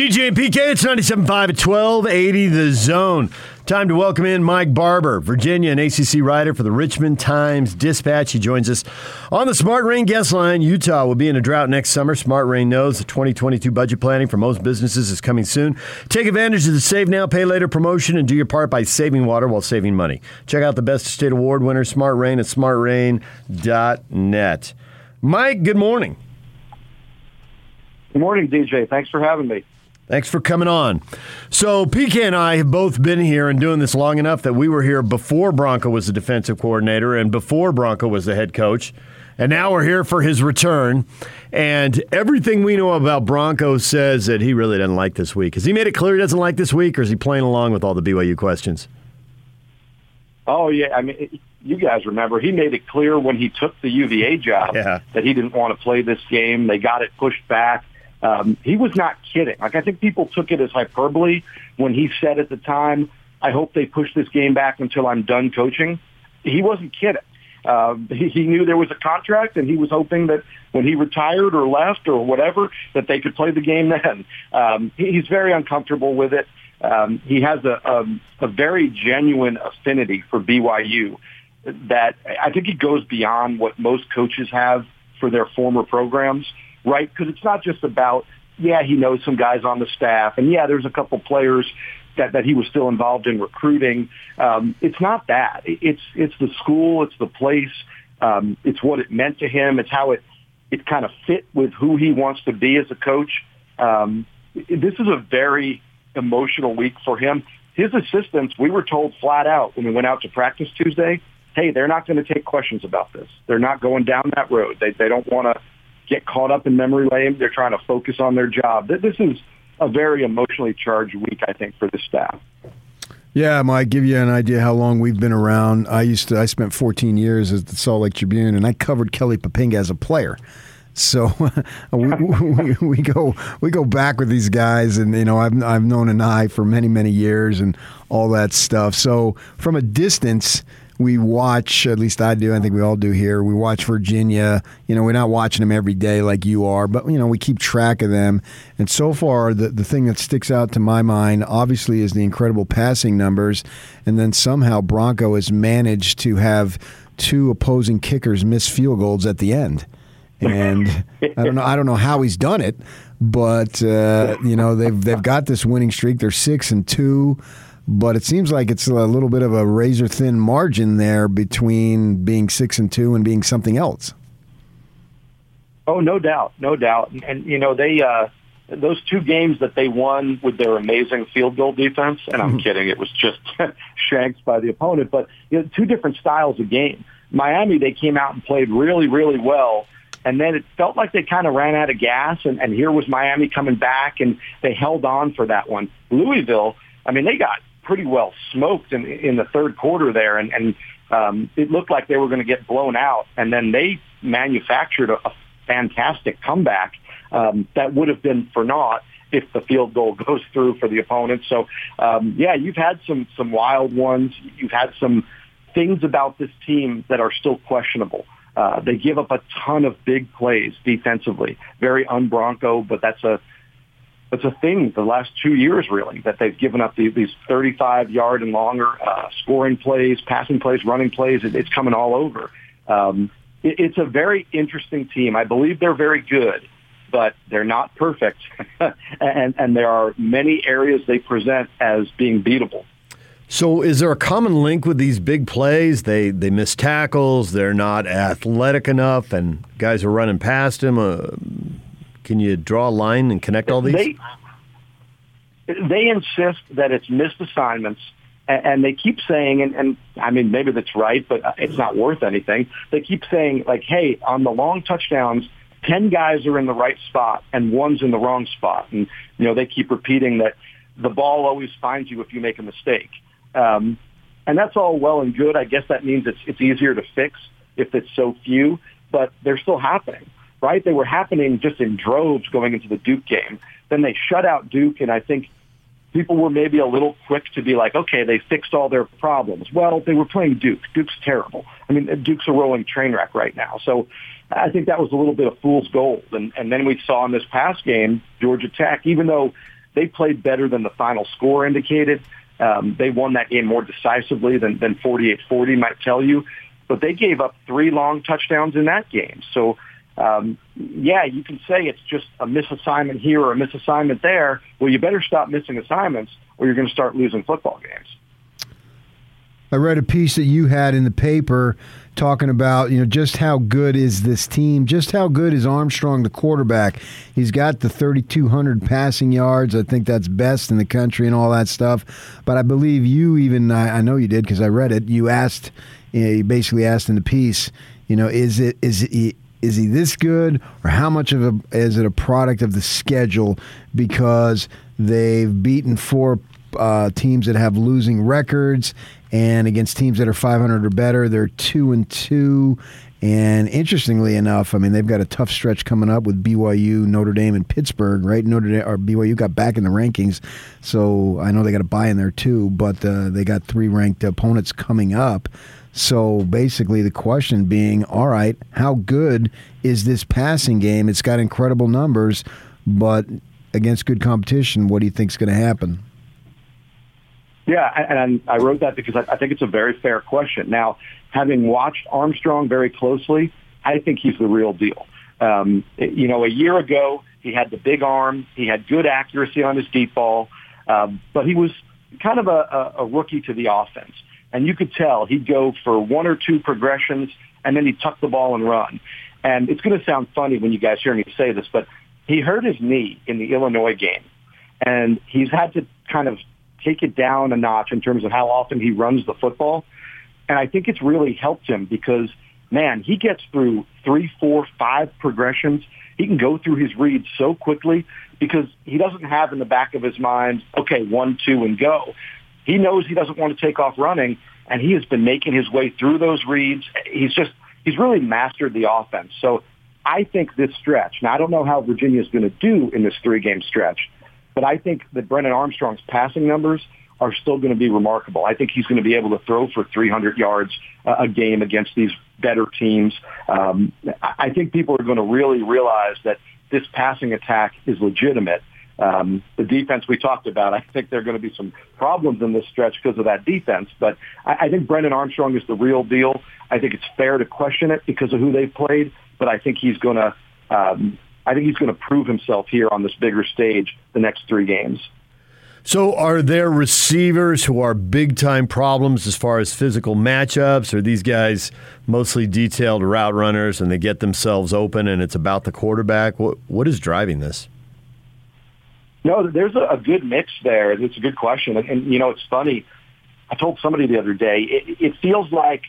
DJ and PK, it's 97.5 at 1280 The Zone. Time to welcome in Mike Barber, Virginia and ACC writer for the Richmond Times Dispatch. He joins us on the Smart Rain guest line. Utah will be in a drought next summer. Smart Rain knows the 2022 budget planning for most businesses is coming soon. Take advantage of the Save Now, Pay Later promotion and do your part by saving water while saving money. Check out the Best State Award winner, Smart Rain, at smartrain.net. Mike, good morning. Good morning, DJ. Thanks for having me. Thanks for coming on. So, PK and I have both been here and doing this long enough that we were here before Bronco was the defensive coordinator and before Bronco was the head coach. And now we're here for his return. And everything we know about Bronco says that he really doesn't like this week. Has he made it clear he doesn't like this week, or is he playing along with all the BYU questions? Oh, yeah. I mean, you guys remember he made it clear when he took the UVA job yeah. that he didn't want to play this game. They got it pushed back. Um, he was not kidding. Like I think people took it as hyperbole when he said at the time, "I hope they push this game back until I'm done coaching." He wasn't kidding. Uh, he, he knew there was a contract, and he was hoping that when he retired or left or whatever, that they could play the game then. Um, he, he's very uncomfortable with it. Um, he has a, a, a very genuine affinity for BYU that I think it goes beyond what most coaches have for their former programs right? Because it's not just about, yeah, he knows some guys on the staff, and yeah, there's a couple players that, that he was still involved in recruiting. Um, it's not that. It's it's the school, it's the place, um, it's what it meant to him, it's how it it kind of fit with who he wants to be as a coach. Um, this is a very emotional week for him. His assistants, we were told flat out when we went out to practice Tuesday, hey, they're not going to take questions about this. They're not going down that road. They they don't want to get caught up in memory lane. They're trying to focus on their job. This is a very emotionally charged week, I think, for the staff. Yeah, Mike, give you an idea how long we've been around. I used to, I spent 14 years at the Salt Lake Tribune, and I covered Kelly Poppinga as a player. So we, we, we, go we go back with these guys, and you know I've I've known Anae for many many years and all that stuff. So from a distance, we watch, at least I do, I think we all do here, we watch Virginia. You know, we're not watching them every day like you are, but, you know, we keep track of them. And so far, the, the thing that sticks out to my mind, obviously, is the incredible passing numbers. And then somehow Bronco has managed to have two opposing kickers miss field goals at the end. And I don't know, I don't know how he's done it, but, uh, you know, they've, they've got this winning streak. They're six and two but it seems like it's a little bit of a razor thin margin there between being six and two and being something else. Oh, no doubt, no doubt, and, and you know they uh, those two games that they won with their amazing field goal defense, and I'm mm-hmm. kidding, it was just shanked by the opponent, but you know, two different styles of game. Miami, they came out and played really, really well. And then it felt like they kind of ran out of gas, and, and here was Miami coming back, and they held on for that one. Louisville, I mean, they got pretty well smoked in in the third quarter there, and and um, it looked like they were going to get blown out, and then they manufactured a, a fantastic comeback um, that would have been for naught if the field goal goes through for the opponent. So, um, yeah, you've had some some wild ones. You've had some things about this team that are still questionable. Uh, they give up a ton of big plays defensively, very un-Bronco, but that's a it's a thing the last two years really that they've given up these, these 35 yard and longer uh, scoring plays, passing plays, running plays. It, it's coming all over. Um, it, it's a very interesting team. I believe they're very good, but they're not perfect, and and there are many areas they present as being beatable. So, is there a common link with these big plays? They they miss tackles. They're not athletic enough, and guys are running past them. Uh, can you draw a line and connect all these? They, they insist that it's missed assignments, and, they keep saying, and, and I mean, maybe that's right, but it's not worth anything. They keep saying, like, hey, on the long touchdowns, 10 guys are in the right spot and one's in the wrong spot. And, you know, they keep repeating that the ball always finds you if you make a mistake. Um, and that's all well and good. I guess that means it's, it's easier to fix if it's so few, but they're still happening right? They were happening just in droves going into the Duke game. Then they shut out Duke, and I think people were maybe a little quick to be like, okay, they fixed all their problems. Well, they were playing Duke. Duke's terrible. I mean, Duke's a rolling train wreck right now. So I think that was a little bit of fool's gold. And, and then we saw in this past game, Georgia Tech, even though they played better than the final score indicated. Um, they won that game more decisively than, than 48-40 might tell you, but they gave up three long touchdowns in that game. So, um, yeah, you can say it's just a misassignment here or a misassignment there. Well, you better stop missing assignments or you're going to start losing football games. I read a piece that you had in the paper talking about you know just how good is this team, just how good is Armstrong, the quarterback. He's got the 3,200 passing yards. I think that's best in the country and all that stuff. But I believe you even I, I know you did because I read it. You asked, you, know, you basically asked in the piece, you know, is it is it is he this good or how much of a is it a product of the schedule because they've beaten four uh, teams that have losing records and against teams that are 500 or better, they're two and two. And interestingly enough, I mean they've got a tough stretch coming up with BYU, Notre Dame, and Pittsburgh. Right, Notre Dame or BYU got back in the rankings, so I know they got a bye in there too. But uh, they got three ranked opponents coming up. So basically, the question being, all right, how good is this passing game? It's got incredible numbers, but against good competition, what do you think is going to happen? Yeah, and I wrote that because I think it's a very fair question. Now, having watched Armstrong very closely, I think he's the real deal. Um, you know, a year ago, he had the big arm. He had good accuracy on his deep ball, um, but he was kind of a, a rookie to the offense. And you could tell he'd go for one or two progressions, and then he'd tuck the ball and run. And it's going to sound funny when you guys hear me say this, but he hurt his knee in the Illinois game. And he's had to kind of take it down a notch in terms of how often he runs the football. And I think it's really helped him because, man, he gets through three, four, five progressions. He can go through his reads so quickly because he doesn't have in the back of his mind, okay, one, two, and go. He knows he doesn't want to take off running, and he has been making his way through those reads. He's just, he's really mastered the offense. So I think this stretch, now I don't know how Virginia is going to do in this three-game stretch, but I think that Brennan Armstrong's passing numbers are still going to be remarkable. I think he's going to be able to throw for 300 yards a game against these better teams. Um, I think people are going to really realize that this passing attack is legitimate. Um, the defense we talked about, I think there are going to be some problems in this stretch because of that defense. But I, I think Brennan Armstrong is the real deal. I think it's fair to question it because of who they've played, but I think he's going to um, I think he's going to prove himself here on this bigger stage the next three games. So, are there receivers who are big time problems as far as physical matchups? Are these guys mostly detailed route runners and they get themselves open and it's about the quarterback? What, what is driving this? No, there's a, a good mix there. It's a good question. And, and, you know, it's funny. I told somebody the other day, it, it feels like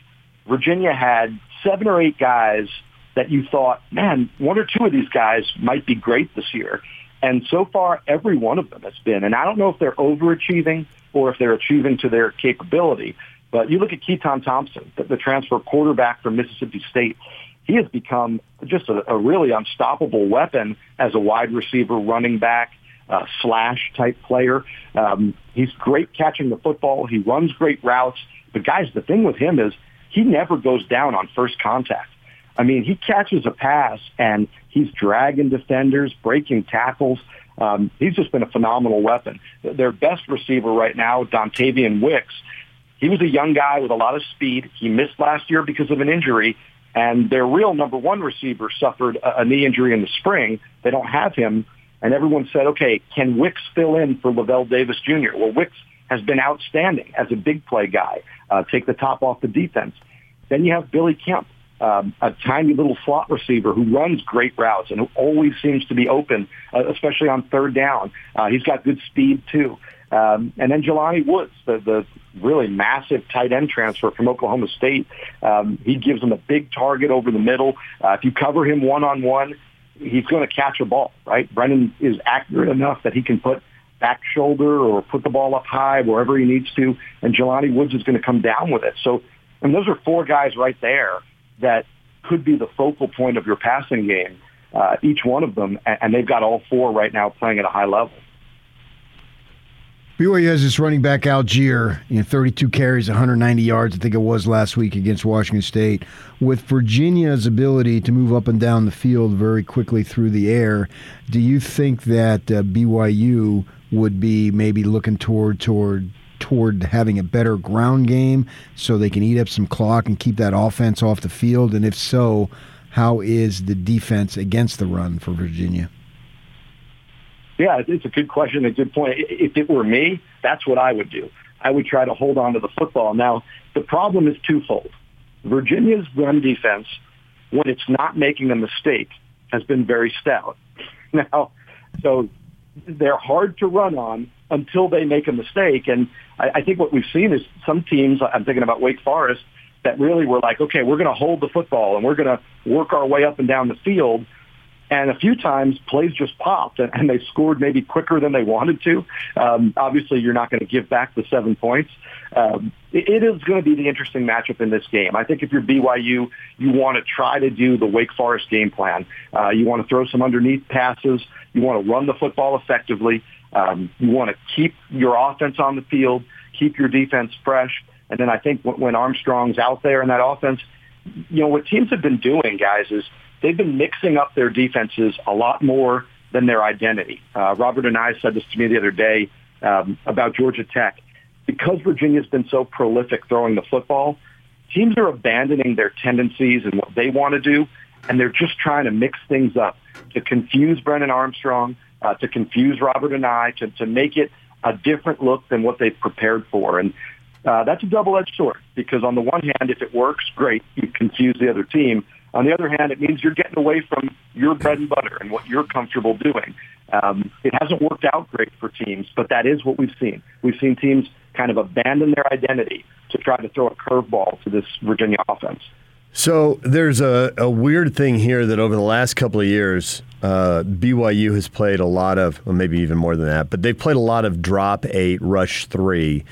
Virginia had seven or eight guys that you thought, man, one or two of these guys might be great this year. And so far, every one of them has been. And I don't know if they're overachieving or if they're achieving to their capability. But you look at Keytaon Thompson, the, the transfer quarterback from Mississippi State. He has become just a, a really unstoppable weapon as a wide receiver, running back, uh, slash type player. Um, he's great catching the football. He runs great routes. But guys, the thing with him is he never goes down on first contact. I mean, he catches a pass and he's dragging defenders, breaking tackles. Um, he's just been a phenomenal weapon. Their best receiver right now, Dontayvion Wicks, he was a young guy with a lot of speed. He missed last year because of an injury, and their real number one receiver suffered a, a knee injury in the spring. They don't have him, and everyone said, okay, can Wicks fill in for Lavel Davis Jr.? Well, Wicks has been outstanding as a big play guy, uh, take the top off the defense. Then you have Billy Kemp, um, a tiny little slot receiver who runs great routes and who always seems to be open, uh, especially on third down. Uh, he's got good speed too. Um, and then Jelani Woods, the, the really massive tight end transfer from Oklahoma State. Um, he gives them a big target over the middle. Uh, if you cover him one on one, he's going to catch a ball, right? Brennan is accurate enough that he can put back shoulder or put the ball up high wherever he needs to, and Jelani Woods is going to come down with it. So, and those are four guys right there that could be the focal point of your passing game, uh, each one of them, and they've got all four right now playing at a high level. BYU has this running back Allgeier know, 32 carries, 190 yards, I think it was last week against Washington State. With Virginia's ability to move up and down the field very quickly through the air, do you think that uh, BYU would be maybe looking toward toward toward having a better ground game so they can eat up some clock and keep that offense off the field? And if so, how is the defense against the run for Virginia? Yeah, it's a good question, a good point. If it were me, that's what I would do. I would try to hold on to the football. Now, the problem is twofold. Virginia's run defense, when it's not making a mistake, has been very stout. Now, so they're hard to run on until they make a mistake. And I, I think what we've seen is some teams, I'm thinking about Wake Forest, that really were like, okay, we're going to hold the football and we're going to work our way up and down the field. And a few times plays just popped and, and they scored maybe quicker than they wanted to. Um, obviously, you're not going to give back the seven points. Um, it, it is going to be the interesting matchup in this game. I think if you're BYU, you want to try to do the Wake Forest game plan. Uh, you want to throw some underneath passes. You want to run the football effectively. Um, you want to keep your offense on the field, keep your defense fresh. And then I think when Armstrong's out there in that offense, you know, what teams have been doing, guys, is they've been mixing up their defenses a lot more than their identity. Uh, Robert Anae said this to me the other day um, about Georgia Tech. Because Virginia's been so prolific throwing the football, teams are abandoning their tendencies and what they want to do, and they're just trying to mix things up to confuse Brennan Armstrong, uh, to confuse Robert Anae, to, to make it a different look than what they've prepared for. And uh, that's a double-edged sword because on the one hand, if it works, great, you confuse the other team. On the other hand, it means you're getting away from your bread and butter and what you're comfortable doing. Um, it hasn't worked out great for teams, but that is what we've seen. We've seen teams kind of abandon their identity to try to throw a curveball to this Virginia offense. So there's a, a weird thing here that over the last couple of years, uh, BYU has played a lot of, well, maybe even more than that, but they've played a lot of drop eight, rush three.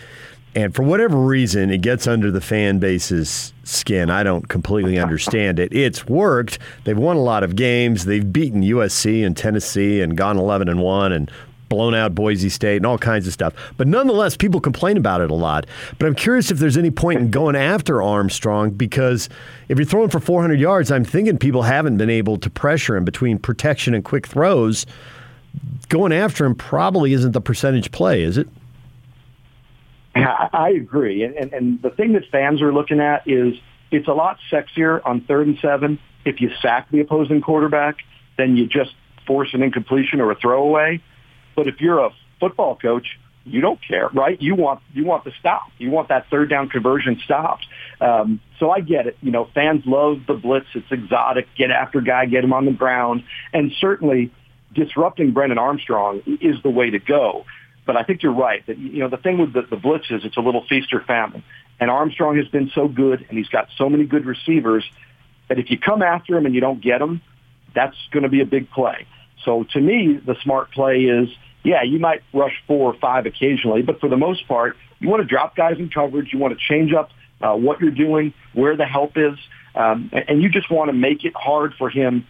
And for whatever reason, it gets under the fan base's skin. I don't completely understand it. It's worked. They've won a lot of games. They've beaten USC and Tennessee and gone 11 and 1 and blown out Boise State and all kinds of stuff. But nonetheless, people complain about it a lot. But I'm curious if there's any point in going after Armstrong because if you're throwing for 400 yards, I'm thinking people haven't been able to pressure him between protection and quick throws. Going after him probably isn't the percentage play, is it? I agree. And, and, and the thing that fans are looking at is it's a lot sexier on third and seven if you sack the opposing quarterback than you just force an incompletion or a throwaway. But if you're a football coach, you don't care, right? You want you want the stop. You want that third down conversion stopped. Um, so I get it. You know, fans love the blitz. It's exotic. Get after guy, get him on the ground, and certainly disrupting Brennan Armstrong is the way to go. But I think you're right that you know the thing with the, the blitz is it's a little feast or famine. And Armstrong has been so good, and he's got so many good receivers that if you come after him and you don't get him, that's going to be a big play. So to me, the smart play is, yeah, you might rush four or five occasionally, but for the most part, you want to drop guys in coverage. You want to change up uh, what you're doing, where the help is, um, and you just want to make it hard for him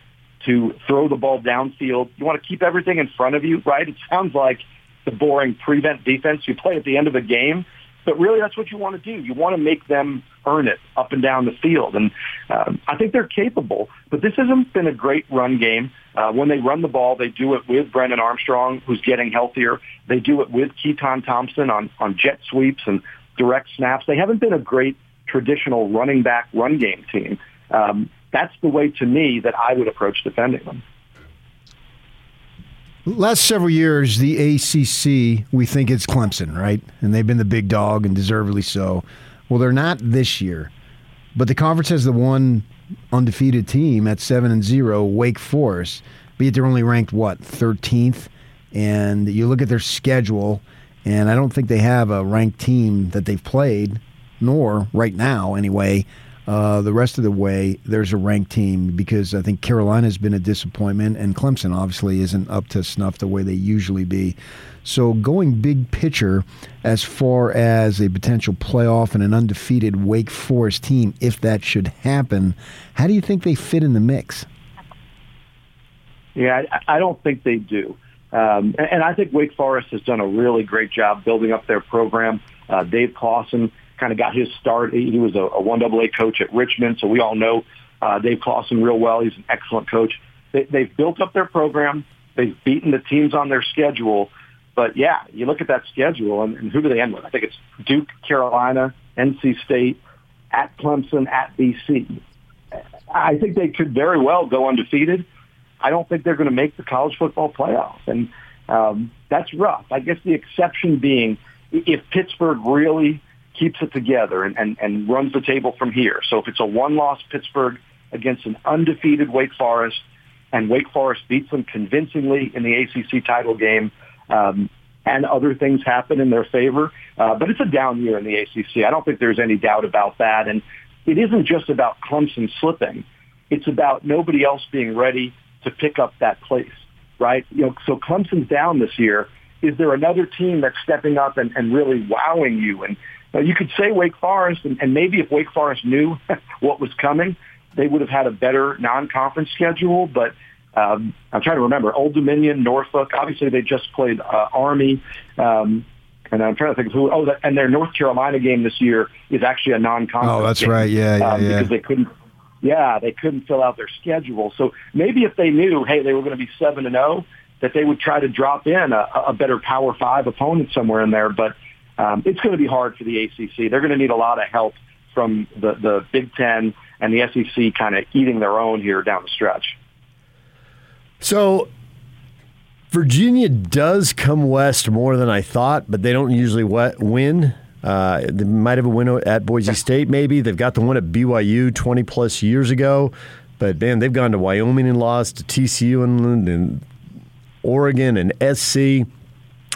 to throw the ball downfield. You want to keep everything in front of you, right? It sounds like the boring prevent defense you play at the end of a game. But really, that's what you want to do. You want to make them earn it up and down the field. And um, I think they're capable. But this hasn't been a great run game. Uh, when they run the ball, they do it with Brennan Armstrong, who's getting healthier. They do it with Keytaon Thompson on, on jet sweeps and direct snaps. They haven't been a great traditional running back run game team. Um, that's the way, to me, that I would approach defending them. Last several years, the ACC, we think it's Clemson, right? And they've been the big dog and deservedly so. Well, they're not this year. But the conference has the one undefeated team at 7 and 0, Wake Forest. But yet they're only ranked, what, 13th? And you look at their schedule, and I don't think they have a ranked team that they've played, nor right now, anyway, uh, the rest of the way, there's a ranked team because I think Carolina's been a disappointment, and Clemson obviously isn't up to snuff the way they usually be. So, going big picture as far as a potential playoff and an undefeated Wake Forest team, if that should happen, how do you think they fit in the mix? Yeah, I, don't think they do. Um, and, and I think Wake Forest has done a really great job building up their program. Uh, Dave Clawson kind of got his start. He was a, a one AA coach at Richmond, so we all know uh, Dave Clawson real well. He's an excellent coach. They, they've built up their program. They've beaten the teams on their schedule, But yeah, you look at that schedule, and, and who do they end with? I think it's Duke, Carolina, NC State, at Clemson, at BC. I think they could very well go undefeated. I don't think they're going to make the college football playoffs, and um, that's rough. I guess the exception being if Pittsburgh really keeps it together and, and, and runs the table from here. So if it's a one-loss Pittsburgh against an undefeated Wake Forest, and Wake Forest beats them convincingly in the ACC title game, um, and other things happen in their favor. Uh, but it's a down year in the ACC. I don't think there's any doubt about that. And it isn't just about Clemson slipping. It's about nobody else being ready to pick up that place, right? You know, so Clemson's down this year. Is there another team that's stepping up and, and really wowing you? And uh, you could say Wake Forest, and, and maybe if Wake Forest knew what was coming, they would have had a better non-conference schedule. But um, I'm trying to remember Old Dominion, Norfolk. Obviously, they just played uh, Army. Um, and I'm trying to think of who. Oh, that, and their North Carolina game this year is actually a non-conference. Oh, that's game, right. Yeah, yeah, um, yeah. Because they couldn't. Yeah, they couldn't fill out their schedule. So maybe if they knew, hey, they were going to be seven and zero, that they would try to drop in a, a better Power Five opponent somewhere in there. But um, it's going to be hard for the ACC. They're going to need a lot of help from the the Big Ten and the SEC, kind of eating their own here down the stretch. So Virginia does come west more than I thought, but they don't usually win. Uh, they might have a win at Boise State, maybe. They've got the one at BYU 20 plus years ago. But man, they've gone to Wyoming and lost to TCU and, and Oregon and SC.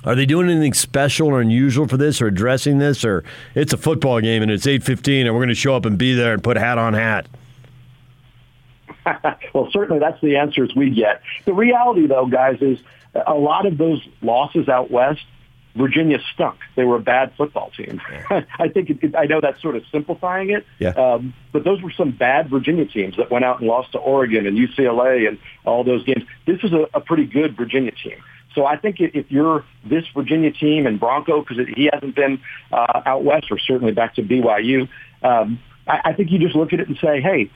Are they doing anything special or unusual for this, or addressing this, or it's a football game and it's eight fifteen, and we're going to show up and be there and put hat on hat? well, certainly that's the answers we get. The reality, though, guys, is a lot of those losses out west, Virginia stunk. They were a bad football team. I think it, it, I know that's sort of simplifying it, yeah. um, but those were some bad Virginia teams that went out and lost to Oregon and UCLA and all those games. This is a, a pretty good Virginia team. So I think if you're this Virginia team and Bronco, because he hasn't been uh, out west or certainly back to BYU, um, I, I think you just look at it and say, hey,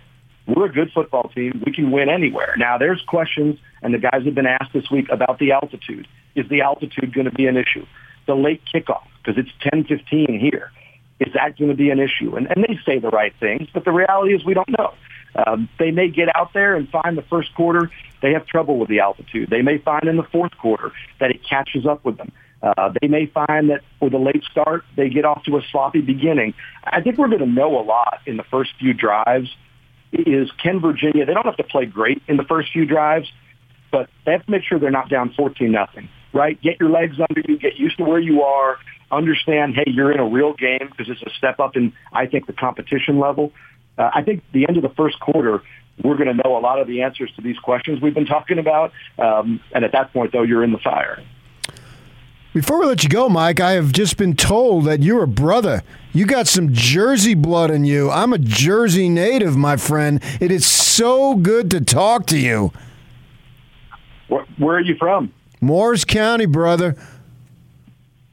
we're a good football team. We can win anywhere. Now, there's questions, and the guys have been asked this week about the altitude. Is the altitude going to be an issue? The late kickoff, because it's 10:15 here, is that going to be an issue? And, and they say the right things, but the reality is we don't know. Um, they may get out there and find the first quarter they have trouble with the altitude. They may find in the fourth quarter that it catches up with them. Uh, they may find that with a late start, they get off to a sloppy beginning. I think we're going to know a lot in the first few drives. Is can Virginia? They don't have to play great in the first few drives, but they have to make sure they're not down fourteen nothing. Right? Get your legs under you. Get used to where you are. Understand, hey, you're in a real game because it's a step up in, I think, the competition level. Uh, I think the end of the first quarter, we're going to know a lot of the answers to these questions we've been talking about. Um, and at that point, though, you're in the fire. Before we let you go, Mike, I have just been told that you're a brother. You got some Jersey blood in you. I'm a Jersey native, my friend. It is so good to talk to you. Where, where are you from? Morris County, brother.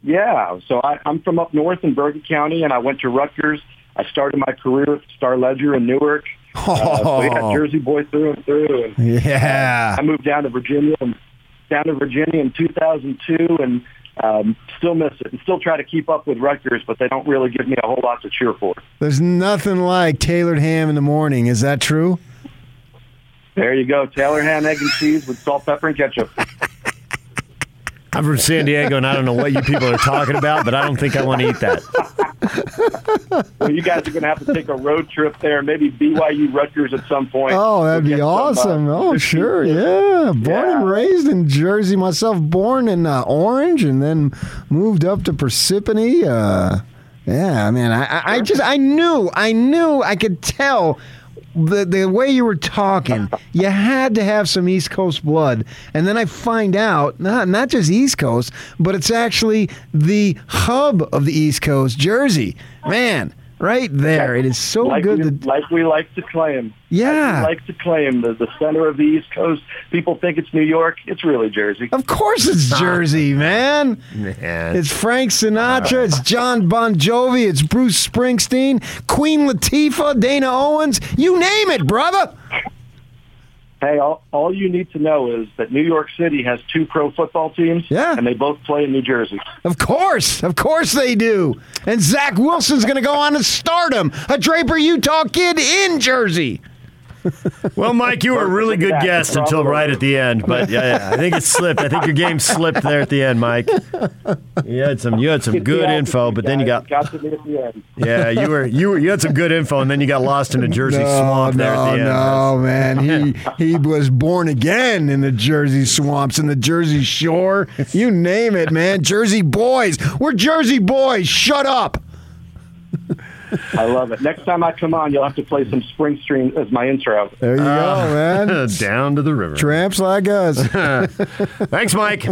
Yeah, so I, I'm from up north in Bergen County, and I went to Rutgers. I started my career at Star Ledger in Newark. Oh. Uh, so yeah, Jersey boy through and through. And, yeah. Uh, I moved down to Virginia, down to Virginia in 2002, and um, still miss it and still try to keep up with Rutgers, but they don't really give me a whole lot to cheer for. There's nothing like Taylor ham in the morning. Is that true? There you go. Taylor ham, egg, and cheese with salt, pepper, and ketchup. I'm from San Diego, and I don't know what you people are talking about, but I don't think I want to eat that. well, you guys are going to have to take a road trip there, maybe BYU Rutgers at some point. Oh, that'd be awesome. Some, uh, oh, sure. Yeah. Born yeah. and raised in Jersey myself, born in uh, Orange and then moved up to Parsippany. Uh, yeah, I mean, I, I just, I knew, I knew, I could tell the the way you were talking, you had to have some East Coast blood. And then I find out not not just East Coast, but it's actually the hub of the East Coast, Jersey. Man, right there. It is so like good. We, to, like we like to claim. Yeah. Like, like to claim the, the center of the East Coast. People think it's New York. It's really Jersey. Of course it's Jersey, man. Man. It's Frank Sinatra. It's John Bon Jovi. It's Bruce Springsteen. Queen Latifah. Dana Owens. You name it, brother. Hey, all, all you need to know is that New York City has two pro football teams, Yeah. and they both play in New Jersey. Of course, of course they do. And Zach Wilson's going to go on to stardom, a Draper, Utah kid in Jersey. Well, Mike, you were a really good Look at guest until right at the end, but yeah, yeah, I think it slipped. I think your game slipped there at the end, Mike. You had some, you had some It's good the info, altitude, but then you got, got to me at the end. yeah, you were, you were, you had some good info, and then you got lost in a Jersey swamp there at the end. no, man. He he was born again in the Jersey swamps and the Jersey Shore. You name it, man. Jersey boys. We're Jersey boys. Shut up. I love it. Next time I come on, you'll have to play some Springsteen as my intro. There you Uh, go, man. Down to the river. Tramps like us. Thanks, Mike.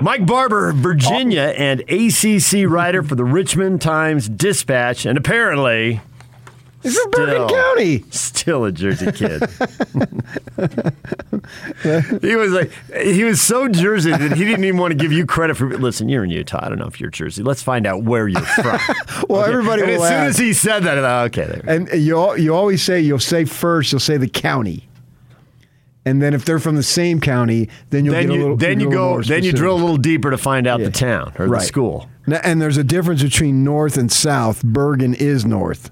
Mike Barber, Virginia, and ACC writer for the Richmond Times Dispatch, and apparently It's from Bergen County. still a Jersey kid. he was like, he was so Jersey that he didn't even want to give you credit for. Listen, you're in Utah. I don't know if you're Jersey. Let's find out where you're from. Well, Okay. everybody And as soon ask. as he said that, thought, okay. And you you always say you'll say first you'll say the county, and then if they're from the same county, then you'll then get a you little. then you go then you drill a little deeper to find out Yeah. the town or Right. the school. N- And there's a difference between north and south. Bergen is north,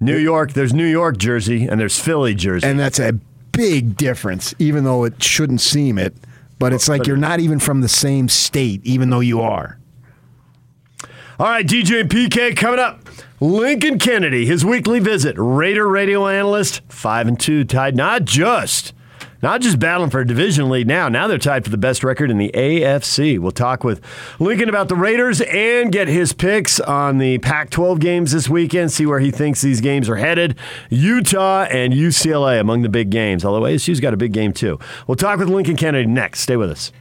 New York, there's New York Jersey, and there's Philly Jersey. and that's a big difference. Even though it shouldn't seem it, but it's like you're not even from the same state, even though you are. All right, DJ and PK coming up. Lincoln Kennedy, his weekly visit, Raider radio analyst, five and two, tied not just not just battling for a division lead now. Now they're tied for the best record in the AFC. We'll talk with Lincoln about the Raiders and get his picks on the Pac-12 games this weekend. See where he thinks these games are headed. Utah and UCLA among the big games. Although ASU's got a big game too. We'll talk with Lincoln Kennedy next. Stay with us.